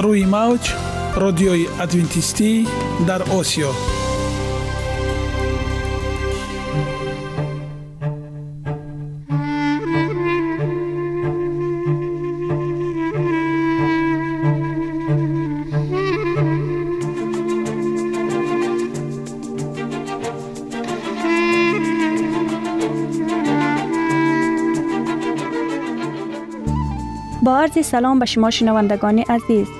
روی موج رادیوی ادوینتیستی در آسیا با عرض سلام به شما شنوندگان عزیز.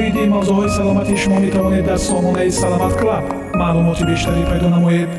оиди мавзӯъҳои саломатии шумо метавонед дар сомонаи саломат клаб маълумоти бештарӣ пайдо намоед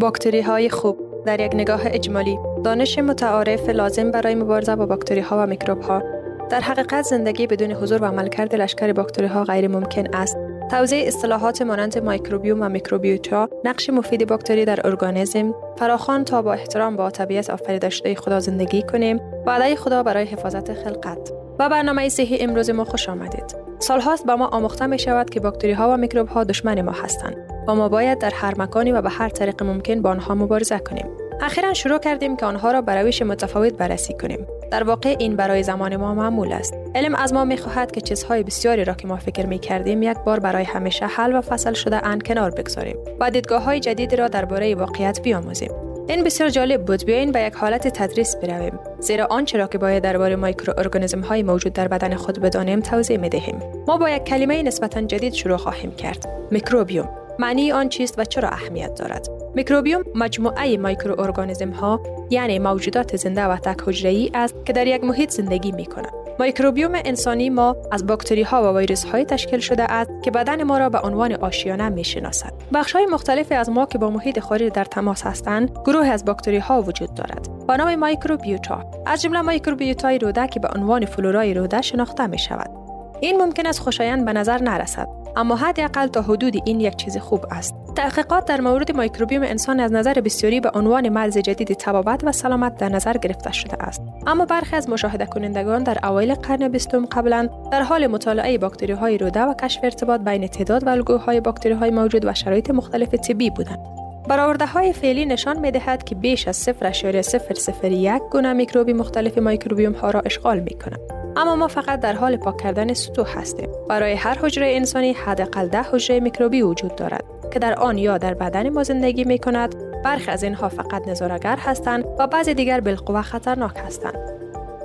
باکتری های خوب در یک نگاه اجمالی دانش متعارف لازم برای مبارزه با باکتری ها و میکروب ها در حقیقت زندگی بدون حضور و عملکرد لشکر باکتری ها غیر ممکن است توضیح اصطلاحات مانند مایکروبیوم و میکروبیوتا نقش مفید باکتری در ارگانیسم. فراخوان تا با احترام با طبیعت آفریده شده خدا زندگی کنیم. وعده خدا برای حفاظت خلقت. و برنامه صحی امروز ما خوش آمدید. سالهاست به ما آموخته می شود که باکتری ها و میکروب ها دشمن ما هستند. و ما باید در هر مکانی و به هر طریق ممکن با آنها مبارزه کنیم. اخیرا شروع کردیم که آنها را به روش متفاوت بررسی کنیم. در واقع این برای زمان ما معمول است. علم از ما می‌خواهد که چیزهای بسیاری را که ما فکر می کردیم یک بار برای همیشه حل و فصل شده ان کنار بگذاریم و دیدگاه های جدیدی را درباره واقعیت بیاموزیم. این بسیار جالب بود. بیاین به یک حالت تدریس برویم. زیرا آنچه را که باید درباره مایکروارگانیسم های موجود در بدن خود بدانیم توضیح می دهیم ما با یک کلمه نسبتا جدید شروع خواهیم کرد. میکروبیوم. معنی آن چیست و چرا اهمیت دارد میکروبیوم مجموعه مایکروارگانیسم ها یعنی موجودات زنده و تک حجره ایست که در یک محیط زندگی می کنند میکروبیوم انسانی ما از باکتری ها و ویروس های تشکیل شده است که بدن ما را به عنوان آشیانه می شناسد. بخش های مختلفی از ما که با محیط خارج در تماس هستند، گروه از باکتری ها وجود دارد. با نام مایکروبیوتا از جمله مایکروبیوتای روده که به عنوان فلورای روده شناخته می شود. این ممکن است خوشایند به نظر نرسد اما حداقل تا حدود این یک چیز خوب است. تحقیقات در مورد میکروبیوم انسان از نظر بسیاری به عنوان مرز جدید تبابت و سلامت در نظر گرفته شده است. اما برخی از مشاهده کنندگان در اوایل قرن بیستم قبلا در حال مطالعه باکتری های روده و کشف ارتباط بین تعداد و الگوهای باکتری های موجود و شرایط مختلف طبی بودند. برآورده های فعلی نشان می دهد که بیش از 0.001 گونه میکروبی مختلف میکروبیوم ها را اشغال می کنند. اما ما فقط در حال پاک کردن سطوح هستیم. برای هر حجره انسانی حداقل ده حجره میکروبی وجود دارد که در آن یا در بدن ما زندگی می کند. برخی از اینها فقط نظارگر هستند و بعضی دیگر بالقوه خطرناک هستند.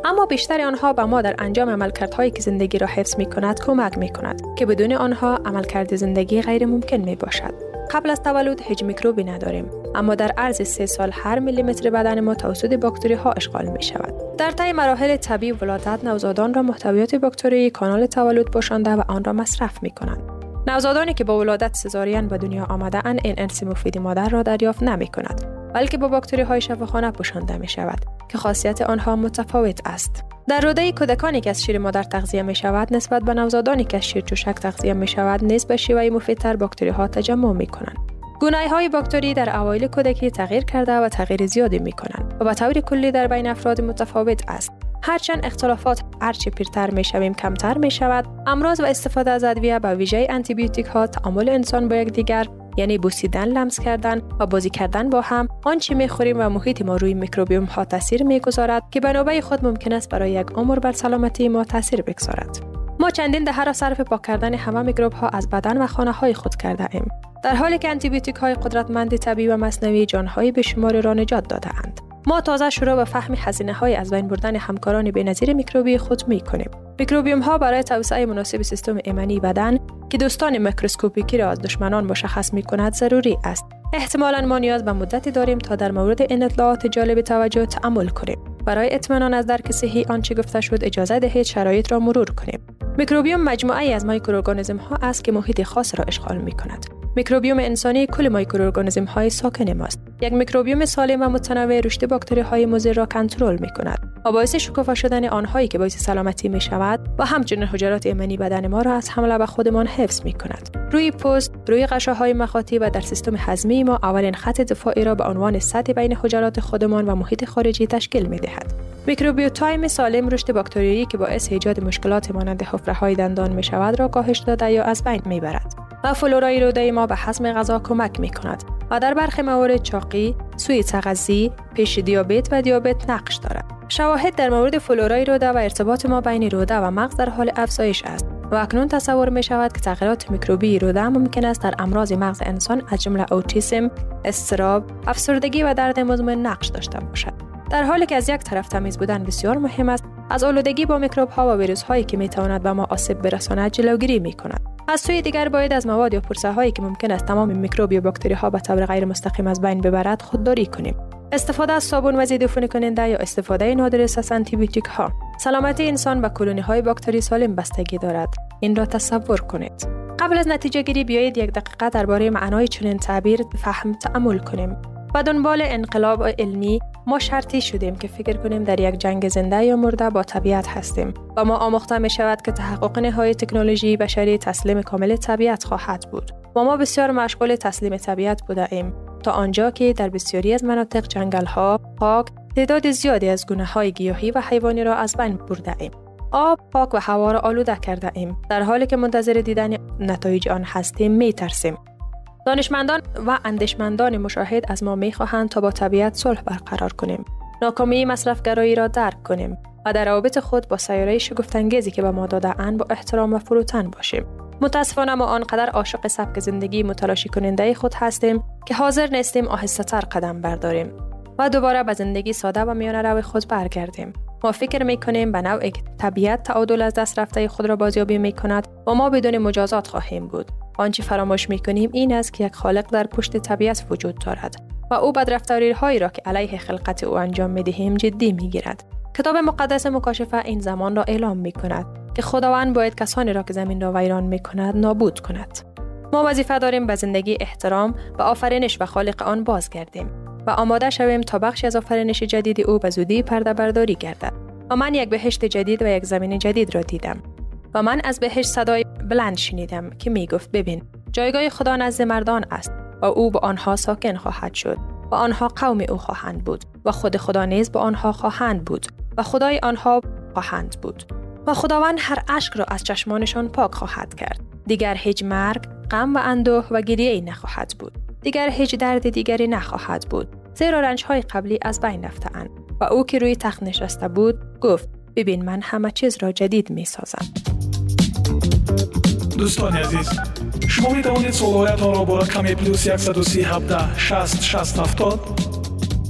اما بیشتر آنها به ما در انجام عملکردهایی که زندگی را حفظ می کند کمک می کند که بدون آنها عملکرد زندگی غیر ممکن می باشد. قبل از تولد هیچ میکروبی نداریم. اما در عرض سه سال هر میلیمتر بدن ما توسط باکتری ها اشغال می شود در طی مراحل طبیعی ولادت نوزادان را محتویات باکتری کانال تولد پوشانده و آن را مصرف می کنند نوزادانی که با ولادت سزارین به دنیا آمده اند این انس مفید مادر را دریافت نمی کند بلکه با باکتری های شفاخانه پوشانده می شود که خاصیت آنها متفاوت است. در روده کودکانی که از شیر مادر تغذیه می شود نسبت به نوزادانی که از شیر چوشک تغذیه می شود نیز به شیوه مفیدتر باکتری ها تجمع می کنند گونه های باکتری در اوایل کودکی تغییر کرده و تغییر زیادی می کنند و به طور کلی در بین افراد متفاوت است. هرچند اختلافات هرچه پیرتر می شویم کمتر می شود امراض و استفاده از ادویه به ویژه انتیبیوتیک ها تعامل انسان با یکدیگر یعنی بوسیدن لمس کردن و بازی کردن با هم آنچه می‌خوریم و محیط ما روی میکروبیوم ها تاثیر می‌گذارد که به نوبه خود ممکن است برای یک عمر بر سلامتی ما تاثیر بگذارد. ما چندین دهه را صرف پاک کردن همه میکروب ها از بدن و خانه های خود کرده ایم در حالی که انتیبیوتیک های قدرتمند طبیعی و مصنوعی جانهای بی شمار را نجات داده اند. ما تازه شروع به فهم هزینه های از بین بردن همکاران بینظیر میکروبی خود می کنیم. میکروبیوم ها برای توسعه مناسب سیستم ایمنی بدن که دوستان میکروسکوپیکی را از دشمنان مشخص می کند ضروری است. احتمالا ما نیاز به مدتی داریم تا در مورد این اطلاعات جالب توجه تأمل کنیم. برای اطمینان از درک صحیح آنچه گفته شد اجازه دهید شرایط را مرور کنیم. میکروبیوم مجموعه از مایکروارگانیسم ها است که محیط خاص را اشغال می کند. میکروبیوم انسانی کل مایکروارگانیسم های ساکن ماست. یک میکروبیوم سالم و متنوع رشد باکتری های مضر را کنترل می کند و باعث شکوفا شدن آنهایی که باعث سلامتی می شود و همچنین حجرات ایمنی بدن ما را از حمله به خودمان حفظ می کند. روی پوست، روی غشاهای مخاطی و در سیستم هضمی ما اولین خط دفاعی را به عنوان سطح بین حجرات خودمان و محیط خارجی تشکیل می دهد. میکروبیوتای سالم رشد باکتریایی که باعث ایجاد مشکلات مانند حفره دندان می شود را کاهش داده یا از بین می برد. و فلورای روده ما به هضم غذا کمک می کند و در برخی موارد چاقی، سوی تغذی، پیش دیابت و دیابت نقش دارد. شواهد در مورد فلورای روده و ارتباط ما بین روده و مغز در حال افزایش است و اکنون تصور می شود که تغییرات میکروبی روده ممکن است در امراض مغز انسان از جمله اوتیسم، استراب، افسردگی و درد مزمن نقش داشته باشد. در حالی که از یک طرف تمیز بودن بسیار مهم است، از آلودگی با میکروب ها و ویروس هایی که می تواند به ما آسیب برساند جلوگیری می کند. از سوی دیگر باید از مواد یا پرسه هایی که ممکن است تمام میکروب یا باکتری ها به طور غیر مستقیم از بین ببرد خودداری کنیم. استفاده از صابون و ضد کننده یا استفاده نادرست از آنتیبیوتیک ها سلامتی انسان به کلونی های باکتری سالم بستگی دارد. این را تصور کنید. قبل از نتیجه گیری بیایید یک دقیقه درباره معنای چنین تعبیر فهم تعمل کنیم. و دنبال انقلاب علمی ما شرطی شدیم که فکر کنیم در یک جنگ زنده یا مرده با طبیعت هستیم و ما آموخته می شود که تحقق نهایی تکنولوژی بشری تسلیم کامل طبیعت خواهد بود و ما بسیار مشغول تسلیم طبیعت بوده ایم. تا آنجا که در بسیاری از مناطق جنگل ها پاک تعداد زیادی از گونه های گیاهی و حیوانی را از بین برده ایم. آب پاک و هوا را آلوده کرده ایم. در حالی که منتظر دیدن نتایج آن هستیم می ترسیم دانشمندان و اندیشمندان مشاهد از ما می خواهند تا با طبیعت صلح برقرار کنیم. ناکامی مصرفگرایی را درک کنیم و در روابط خود با سیاره شگفتانگیزی که به ما داده اند با احترام و فروتن باشیم. متاسفانه ما آنقدر عاشق سبک زندگی متلاشی کننده خود هستیم که حاضر نیستیم آهسته تر قدم برداریم و دوباره به زندگی ساده و میانه رو خود برگردیم. ما فکر می کنیم به نوعی طبیعت تعادل از دست رفته خود را بازیابی می کند و ما بدون مجازات خواهیم بود آنچه فراموش می کنیم این است که یک خالق در پشت طبیعت وجود دارد و او بدرفتاری هایی را که علیه خلقت او انجام می دهیم جدی می گیرد. کتاب مقدس مکاشفه این زمان را اعلام می کند که خداوند باید کسانی را که زمین را ویران می کند نابود کند. ما وظیفه داریم به زندگی احترام و آفرینش و خالق آن بازگردیم و آماده شویم تا بخشی از آفرینش جدید او به زودی پرده برداری گردد. و من یک بهشت جدید و یک زمین جدید را دیدم. و من از بهشت صدای بلند شنیدم که می گفت ببین جایگاه خدا نزد مردان است و او به آنها ساکن خواهد شد و آنها قوم او خواهند بود و خود خدا نیز به آنها خواهند بود و خدای آنها خواهند بود. و خداوند هر اشک را از چشمانشان پاک خواهد کرد. دیگر هیچ مرگ غم و اندوه و گریه ای نخواهد بود. دیگر هیچ درد دیگری نخواهد بود زیرا رنجهای قبلی از بین رفتهاند و او که روی تخت نشسته بود گفت ببین من همه چیز را جدید می سازم. دوستان عزیز شما می توانید سوالاتتان را با رقم 137 60 60 70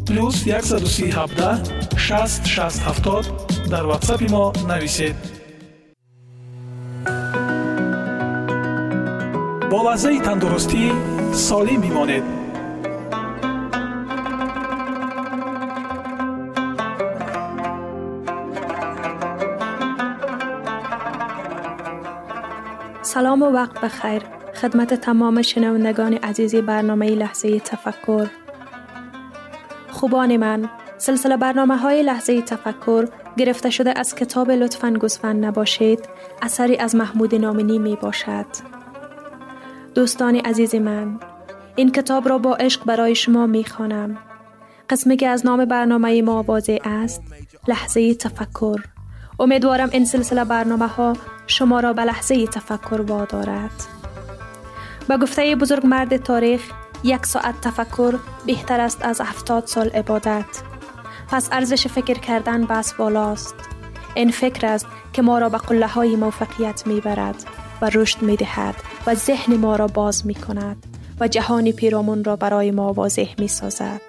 پلوس 137 60 60 70 در واتساپ ما نویسید با تندرستی سالم بمانید سلام و وقت بخیر. خدمت تمام شنوندگان عزیز برنامه لحظه تفکر. خوبان من سلسله برنامه های لحظه تفکر گرفته شده از کتاب لطفا گزفن نباشید. اثری از محمود نامنی می باشد دوستان عزیز من این کتاب را با عشق برای شما می خوانم قسمی که از نام برنامه ما واضح است لحظه تفکر امیدوارم این سلسله برنامه ها شما را به لحظه تفکر وادارد. به گفته بزرگ مرد تاریخ یک ساعت تفکر بهتر است از هفتاد سال عبادت. پس ارزش فکر کردن بس بالاست. این فکر است که ما را به قله های موفقیت می برد و رشد می دهد و ذهن ما را باز می کند و جهان پیرامون را برای ما واضح می سازد.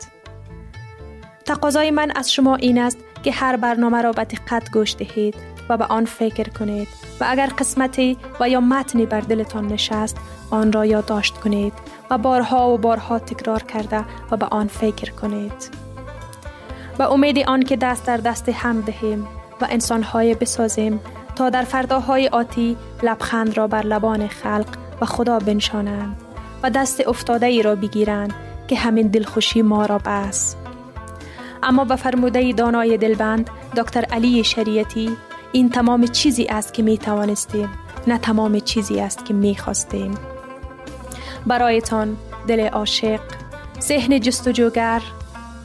تقاضای من از شما این است که هر برنامه را به دقت گوش دهید و به آن فکر کنید و اگر قسمتی و یا متنی بر دلتان نشست آن را یادداشت کنید و بارها و بارها تکرار کرده و به آن فکر کنید و امید آن که دست در دست هم دهیم و انسانهای بسازیم تا در فرداهای آتی لبخند را بر لبان خلق و خدا بنشانند و دست افتاده ای را بگیرند که همین دلخوشی ما را بس اما به فرموده دانای دلبند دکتر علی شریعتی این تمام چیزی است که می توانستیم نه تمام چیزی است که می خواستیم برایتان دل عاشق ذهن جستجوگر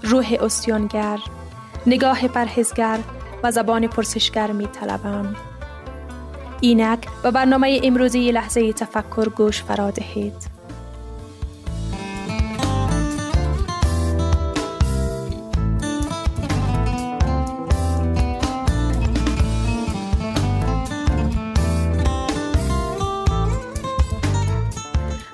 روح اسیانگر نگاه پرهزگر و زبان پرسشگر می طلبم. اینک به برنامه امروزی لحظه تفکر گوش فرا دهید.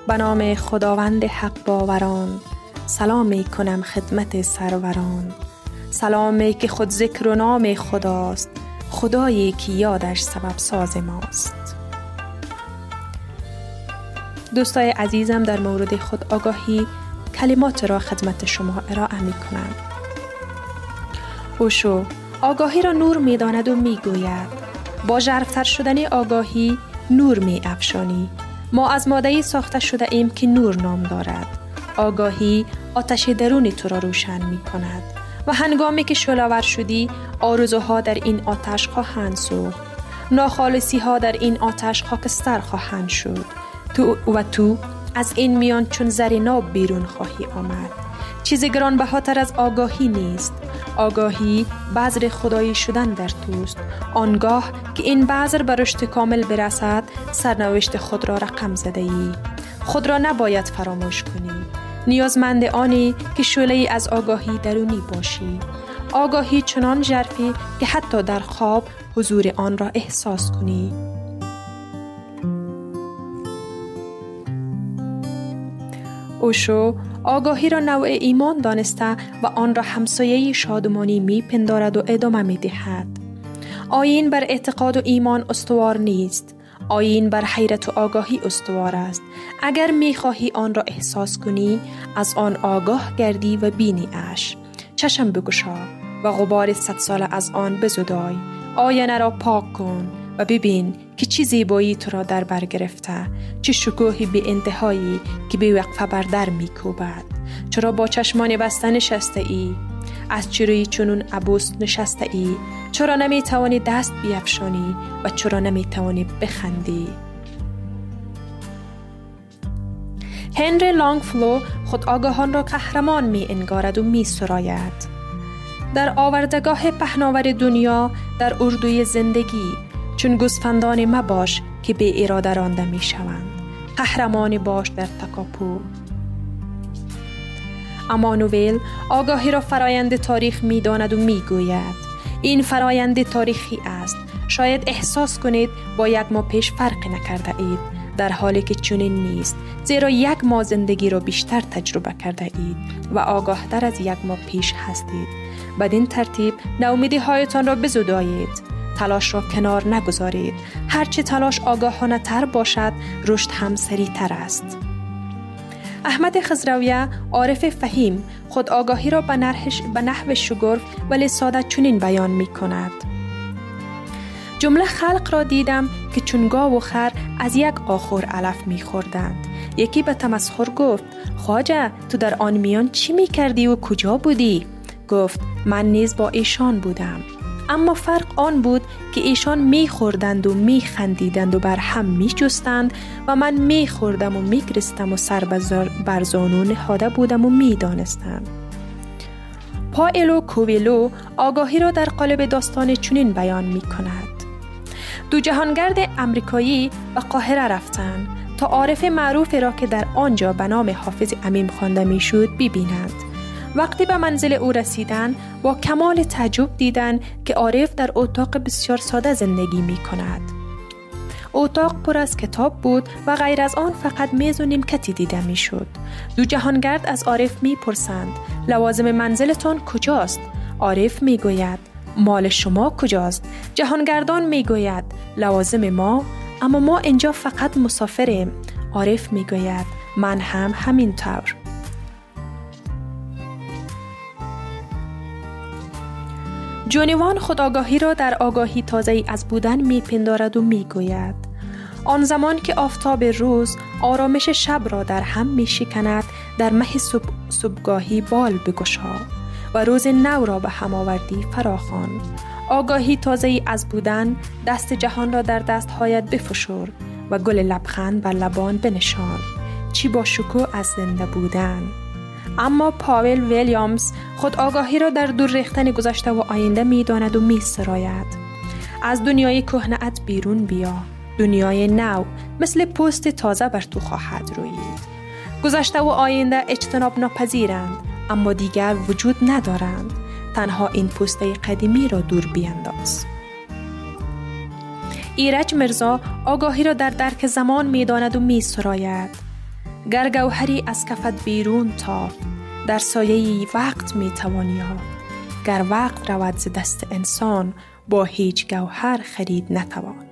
به نام خداوند حق باوران سلام می کنم خدمت سروران سلامی که خود ذکر و نام خداست خدایی که یادش سبب ساز ماست. دوستای عزیزم در مورد خود آگاهی کلمات را خدمت شما ارائه می کنم. اوشو آگاهی را نور می داند و می گوید با جرفتر شدن آگاهی نور می افشانی. ما از ماده ساخته شده ایم که نور نام دارد. آگاهی آتش درونی تو را روشن می کند. و هنگامی که شلاور شدی آرزوها در این آتش خواهند سوخت. ناخالصی ها در این آتش خاکستر خواهند شد. تو و تو از این میان چون زر ناب بیرون خواهی آمد. چیز گران بهاتر از آگاهی نیست. آگاهی بذر خدایی شدن در توست آنگاه که این بذر به رشد کامل برسد سرنوشت خود را رقم زده ای خود را نباید فراموش کنی نیازمند آنی که شعله از آگاهی درونی باشی آگاهی چنان جرفی که حتی در خواب حضور آن را احساس کنی اوشو آگاهی را نوع ایمان دانسته و آن را همسایه شادمانی می پندارد و ادامه می دهد. آین بر اعتقاد و ایمان استوار نیست. آین بر حیرت و آگاهی استوار است. اگر می خواهی آن را احساس کنی از آن آگاه گردی و بینی اش. چشم بگشا و غبار صد سال از آن بزدای. آینه را پاک کن و ببین که چی زیبایی تو را در بر گرفته. چه شکوهی به انتهایی که به وقفه بر در می کوبد چرا با چشمان بسته نشسته ای از چروی چنون عبوس نشسته ای چرا نمی توانی دست بیفشانی و چرا نمی توانی بخندی؟ هنری لانگفلو خود آگاهان را قهرمان می انگارد و می سراید. در آوردگاه پهناور دنیا در اردوی زندگی چون گوسفندان مباش که به اراده رانده می شوند. قهرمان باش در تکاپو امانویل آگاهی را فرایند تاریخ می داند و می گوید این فرایند تاریخی است شاید احساس کنید با یک ماه پیش فرق نکرده اید در حالی که چنین نیست زیرا یک ماه زندگی را بیشتر تجربه کرده اید و آگاه در از یک ماه پیش هستید. بدین ترتیب نومیدی هایتان را بزدایید. تلاش را کنار نگذارید. هرچه تلاش آگاهانه تر باشد رشد هم سریع تر است. احمد خزرویه عارف فهیم خود آگاهی را به نحو شگرف ولی ساده چنین بیان می کند. جمله خلق را دیدم که چونگا و خر از یک آخور علف می خوردند. یکی به تمسخر گفت خواجه تو در آن میان چی می کردی و کجا بودی؟ گفت من نیز با ایشان بودم. اما فرق آن بود که ایشان می خوردند و می خندیدند و بر هم می جستند و من می خوردم و می گرستم و سر بر زانو نهاده بودم و می دانستم. پایلو کوویلو آگاهی را در قالب داستان چنین بیان می کند. دو جهانگرد امریکایی به قاهره رفتند تا عارف معروفی را که در آنجا به نام حافظ امیم خوانده می‌شد ببینند وقتی به منزل او رسیدن با کمال تعجب دیدند که عارف در اتاق بسیار ساده زندگی می کند. اتاق پر از کتاب بود و غیر از آن فقط میز و نیمکتی دیده می شد. دو جهانگرد از عارف می پرسند لوازم منزلتان کجاست؟ عارف می گوید مال شما کجاست؟ جهانگردان می گوید لوازم ما اما ما اینجا فقط مسافریم. عارف می گوید من هم همینطور. جونیوان خداگاهی را در آگاهی تازه از بودن می پندارد و می گوید. آن زمان که آفتاب روز آرامش شب را در هم می شکند در مه صبح صبحگاهی بال بگشا و روز نو را به هم آوردی فراخان آگاهی تازه از بودن دست جهان را در دستهایت بفشور و گل لبخند بر لبان بنشان چی با شکو از زنده بودن اما پاول ویلیامز خود آگاهی را در دور ریختن گذشته و آینده می داند و می سراید. از دنیای کهنت بیرون بیا. دنیای نو مثل پوست تازه بر تو خواهد روید. گذشته و آینده اجتناب ناپذیرند اما دیگر وجود ندارند. تنها این پوسته قدیمی را دور بینداز. ایرج مرزا آگاهی را در درک زمان می داند و می سراید. گر گوهری از کفت بیرون تا در سایه وقت می توانی گر وقت رود ز دست انسان با هیچ گوهر خرید نتوان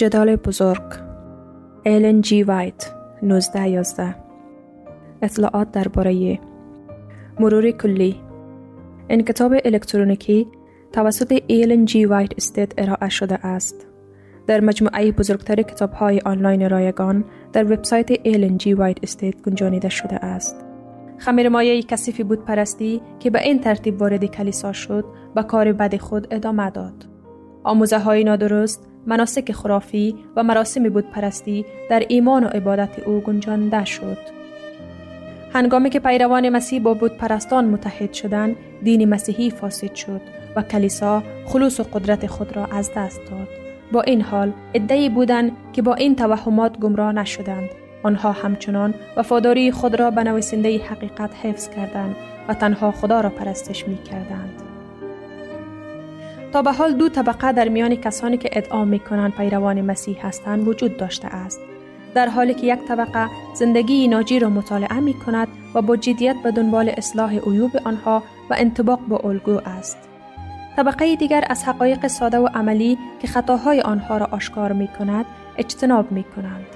جدال بزرگ. ایلن جی وایت 1911 اطلاعات درباره مرور کلی. این کتاب الکترونیکی توسط ایلن جی وایت استیت ارائه شده است. در مجموعه بزرگتر کتاب های آنلاین رایگان در وبسایت ایلن جی وایت استیت گنجانیده شده است. خمیر مایه کثیف بت پرستی که به این ترتیب وارد کلیسا شد و کار بد خود ادامه داد. آموزه های نادرست مناسک خرافی و مراسم بت پرستی در ایمان و عبادت او گنجانده شد. هنگامی که پیروان مسیح با بت پرستان متحد شدند، دین مسیحی فاسد شد و کلیسا خلوص و قدرت خود را از دست داد. با این حال ادعی بودند که با این توهمات گمراه نشدند. آنها همچنان وفاداری خود را به نویسنده حقیقت حفظ کردند و تنها خدا را پرستش می کردند. تا به حال دو طبقه در میان کسانی که ادعا می کنند پیروان مسیح هستند وجود داشته است. در حالی که یک طبقه زندگی ناجی را مطالعه می کند و با جدیت به دنبال اصلاح عیوب آنها و انطباق با الگو است. طبقه دیگر از حقایق ساده و عملی که خطاهای آنها را آشکار می کند اجتناب می کنند.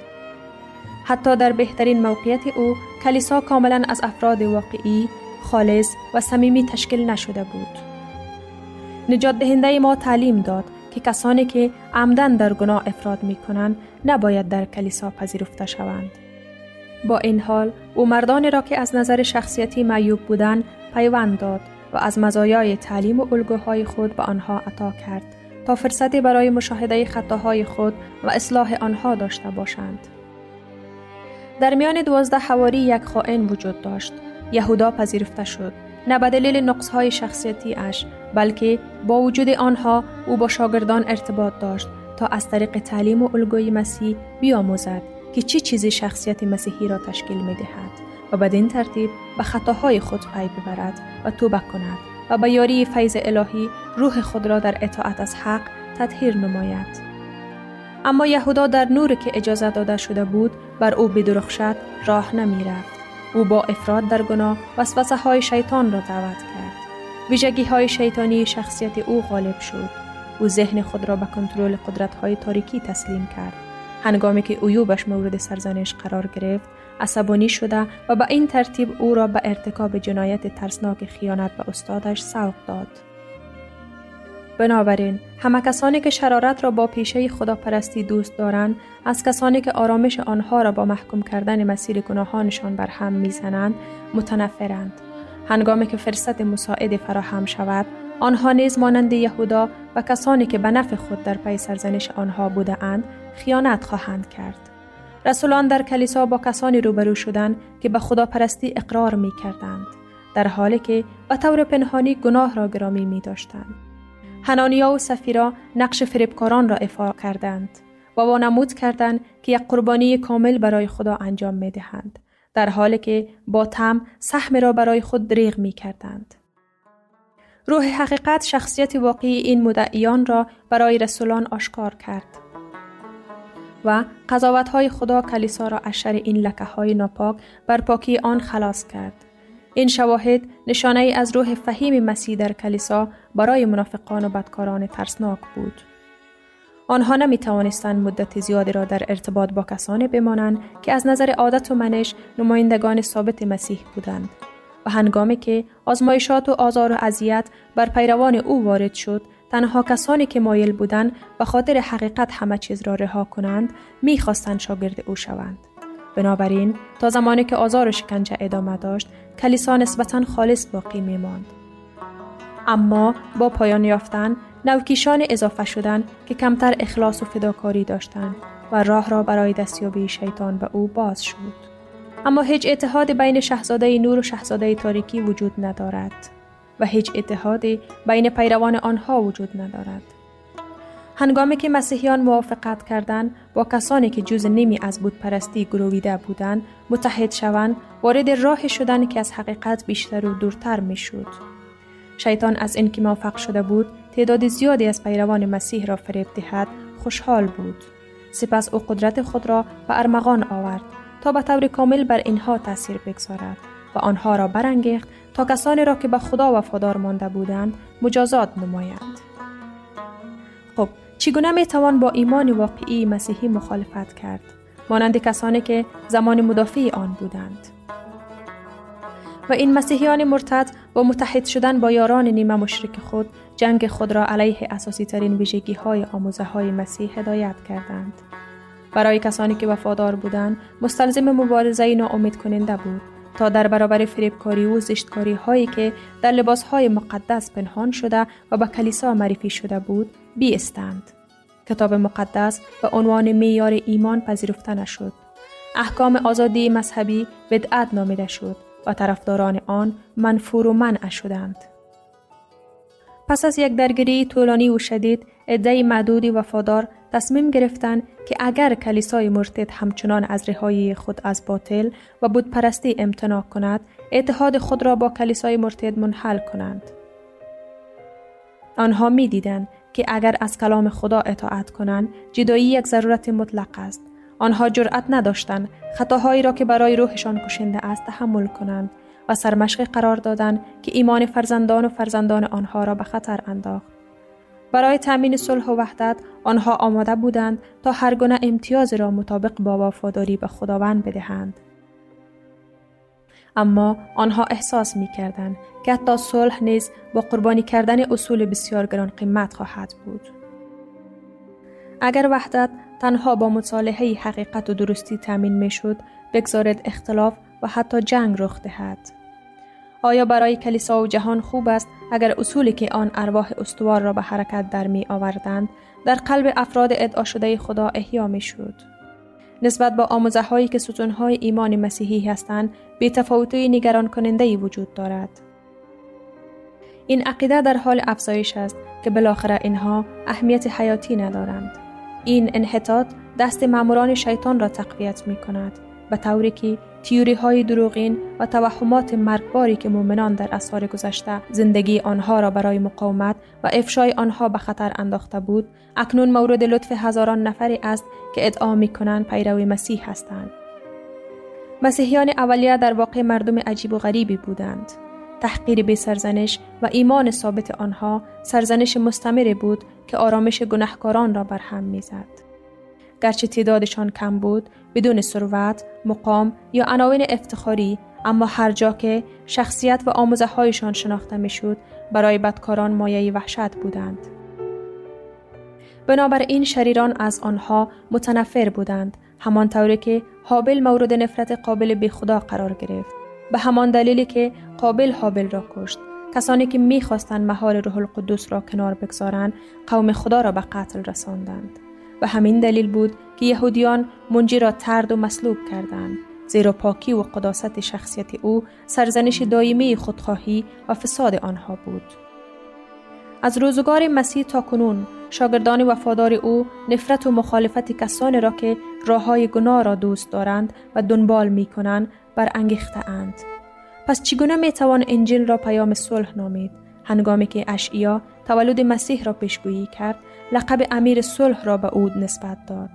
حتی در بهترین موقعیت او کلیسا کاملا از افراد واقعی، خالص و صمیمی تشکیل نشده بود. نجات دهنده ما تعلیم داد که کسانی که عمدن در گناه افراد می کنند نباید در کلیسا پذیرفته شوند. با این حال او مردانی را که از نظر شخصیتی معیوب بودند پیوند داد و از مزایای تعلیم و الگوهای خود به آنها عطا کرد تا فرصتی برای مشاهده خطاهای خود و اصلاح آنها داشته باشند. در میان دوازده حواری یک خائن وجود داشت. یهودا پذیرفته شد. نه به دلیل نقصهای شخصیتی اش بلکه با وجود آنها او با شاگردان ارتباط داشت تا از طریق تعلیم و الگوی مسیح بیاموزد که چه چی چیزی شخصیت مسیحی را تشکیل می دهد و بدین ترتیب به خطاهای خود پی ببرد و توبه کند و به یاری فیض الهی روح خود را در اطاعت از حق تطهیر نماید. اما یهودا در نور که اجازه داده شده بود بر او بدرخشد راه نمی. او با افراد در گناه وسوسه های شیطان را دعوت کرد. ویژگی های شیطانی شخصیت او غالب شد. او ذهن خود را به کنترل قدرت های تاریکی تسلیم کرد. هنگامی که عیوبش مورد سرزنش قرار گرفت، عصبانی شده و به این ترتیب او را به ارتکاب جنایت ترسناک خیانت به استادش سوق داد. بنابراین همه کسانی که شرارت را با پیشه خداپرستی دوست دارند از کسانی که آرامش آنها را با محکوم کردن مسیر گناهانشان بر هم می‌زنند متنفرند هنگامی که فرصت مساعد فراهم شود آنها نیز مانند یهودا و کسانی که به نفع خود در پی سرزنش آنها بوده اند خیانت خواهند کرد رسولان در کلیسا با کسانی روبرو شدند که به خداپرستی اقرار می کردند در حالی که به طور پنهانی گناه را گرامی می داشتند. هنانیا و سفیرا نقش فریبکاران را افا کردند و وانمود کردند که یک قربانی کامل برای خدا انجام می دهند در حالی که با تم سهم را برای خود دریغ می کردند. روح حقیقت شخصیت واقعی این مدعیان را برای رسولان آشکار کرد و قضاوت های خدا کلیسا را از این لکه های ناپاک بر پاکی آن خلاص کرد. این شواهد نشانه ای از روح فهیم مسیح در کلیسا برای منافقان و بدکاران ترسناک بود. آنها نمی توانستند مدت زیادی را در ارتباط با کسانی بمانند که از نظر عادت و منش نمایندگان ثابت مسیح بودند و هنگامی که آزمایشات و آزار و اذیت بر پیروان او وارد شد تنها کسانی که مایل بودند به خاطر حقیقت همه چیز را رها کنند می‌خواستند شاگرد او شوند بنابراین تا زمانی که آزار و شکنجه ادامه داشت کلیسا نسبتا خالص باقی می ماند. اما با پایان یافتن نوکیشان اضافه شدند که کمتر اخلاص و فداکاری داشتند و راه را برای دستیابی شیطان به او باز شد. اما هیچ اتحاد بین شهزاده نور و شهزاده تاریکی وجود ندارد و هیچ اتحادی بین پیروان آنها وجود ندارد. هنگامی که مسیحیان موافقت کردند با کسانی که جز نیمی از بود پرستی گرویده بودند متحد شوند وارد راه شدن که از حقیقت بیشتر و دورتر می شد. شیطان از اینکه موفق شده بود تعداد زیادی از پیروان مسیح را فریب دهد خوشحال بود. سپس او قدرت خود را به ارمغان آورد تا به طور کامل بر اینها تاثیر بگذارد و آنها را برانگیخت تا کسانی را که به خدا وفادار مانده بودند مجازات نمایند. خب چگونه می توان با ایمان واقعی مسیحی مخالفت کرد؟ مانند کسانی که زمان مدافع آن بودند. و این مسیحیان مرتد با متحد شدن با یاران نیمه مشرک خود جنگ خود را علیه اساسی ترین ویژگی های آموزه های مسیح هدایت کردند. برای کسانی که وفادار بودند مستلزم مبارزه ناامید کننده بود. تا در برابر فریبکاری و زشتکاری هایی که در لباس های مقدس پنهان شده و به کلیسا معرفی شده بود بیستند. کتاب مقدس به عنوان میار ایمان پذیرفته نشد. احکام آزادی مذهبی بدعت نامیده شد و طرفداران آن منفور و منع شدند. پس از یک درگیری طولانی و شدید عده معدودی وفادار تصمیم گرفتند که اگر کلیسای مرتد همچنان از رهایی خود از باطل و بودپرستی امتناع کند اتحاد خود را با کلیسای مرتد منحل کنند. آنها می که اگر از کلام خدا اطاعت کنند جدایی یک ضرورت مطلق است. آنها جرأت نداشتند خطاهایی را که برای روحشان کشنده است تحمل کنند. و سرمشق قرار دادند که ایمان فرزندان و فرزندان آنها را به خطر انداخت. برای تأمین صلح و وحدت آنها آماده بودند تا هر گونه امتیاز را مطابق با وفاداری به خداوند بدهند. اما آنها احساس می کردند که حتی صلح نیز با قربانی کردن اصول بسیار گران قیمت خواهد بود. اگر وحدت تنها با مصالحه حقیقت و درستی تامین می شد بگذارد اختلاف و حتی جنگ رخ دهد. آیا برای کلیسا و جهان خوب است اگر اصولی که آن ارواح استوار را به حرکت در می آوردند در قلب افراد ادعا شده خدا احیا می شد؟ نسبت با آموزه هایی که ستون های ایمان مسیحی هستند بی تفاوتی نگران کننده وجود دارد. این عقیده در حال افزایش است که بالاخره اینها اهمیت حیاتی ندارند. این انحطاط دست ماموران شیطان را تقویت می کند به طوری که تیوری های دروغین و توهمات مرگباری که مؤمنان در اسفار گذشته زندگی آنها را برای مقاومت و افشای آنها به خطر انداخته بود اکنون مورد لطف هزاران نفری است که ادعا می کنند پیرو مسیح هستند. مسیحیان اولیه در واقع مردم عجیب و غریبی بودند. تحقیر به سرزنش و ایمان ثابت آنها سرزنش مستمری بود که آرامش گناهکاران را برهم می‌زد. گرچه تعدادشان کم بود بدون ثروت مقام یا عناوین افتخاری اما هر جا که شخصیت و آموزه هایشان شناخته می‌شد برای بدکاران مایه وحشت بودند. بنابراین شریران از آنها متنفر بودند همان طوری که حابل مورد نفرت قابل به خدا قرار گرفت. به همان دلیلی که قابل حابل را کشت. کسانی که می‌خواستند محال روح القدس را کنار بگذارند قوم خدا را به قتل رساندند. و همین دلیل بود که یهودیان منجی را ترد و مصلوب کردند زیرا پاکی و قداست شخصیت او سرزنش دائمی خودخواهی و فساد آنها بود از روزگار مسیح تا کنون شاگردان وفادار او نفرت و مخالفت کسانی را که راه های گناه را دوست دارند و دنبال می کنند برانگیخته اند. پس چگونه می توان انجیل را پیام صلح نامید هنگامی که اشعیا تولد مسیح را پیشگویی کرد لقب امیر صلح را به او نسبت داد.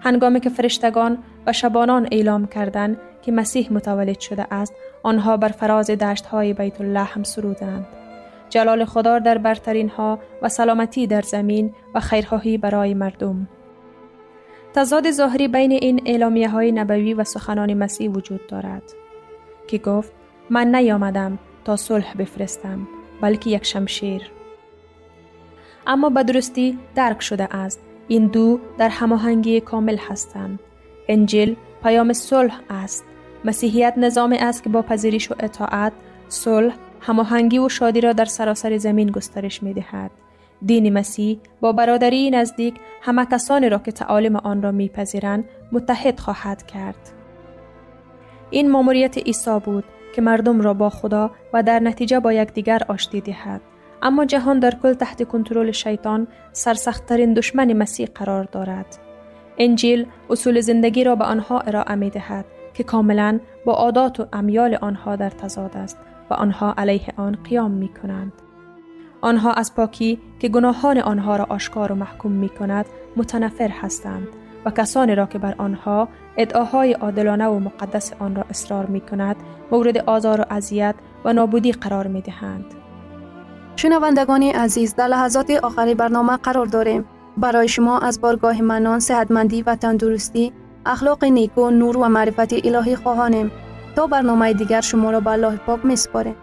هنگامی که فرشتگان و شبانان اعلام کردند که مسیح متولد شده است آنها بر فراز دشت های بیت الله هم سرودند. جلال خدا در برترین ها و سلامتی در زمین و خیرخواهی برای مردم. تضاد ظاهری بین این اعلامیه های نبوی و سخنان مسیح وجود دارد که گفت من نیامدم تا صلح بفرستم. بلکه یک شمشیر. اما به درستی درک شده است. این دو در هماهنگی کامل هستند. انجیل پیام صلح است. مسیحیت نظام است که با پذیرش و اطاعت صلح هماهنگی و شادی را در سراسر زمین گسترش می دهد. دین مسیح با برادری نزدیک همه کسانی را که تعالیم آن را میپذیرند متحد خواهد کرد. این ماموریت عیسی بود. که مردم را با خدا و در نتیجه با یکدیگر آشتی دهد. اما جهان در کل تحت کنترل شیطان سرسختترین دشمن مسیح قرار دارد. انجیل اصول زندگی را به آنها ارائه می دهد که کاملا با عادات و امیال آنها در تضاد است و آنها علیه آن قیام می کنند. آنها از پاکی که گناهان آنها را آشکار و محکوم می کند متنفر هستند و کسانی را که بر آنها ادعاهای عادلانه و مقدس آن را اصرار می کند مورد آزار و اذیت و نابودی قرار می دهند. شنوندگان عزیز در لحظات آخری برنامه قرار داریم. برای شما از بارگاه منان، صحتمندی و تندرستی، اخلاق نیکو، نور و معرفت الهی خواهانیم. تا برنامه دیگر شما را به الله پاک می سپاریم.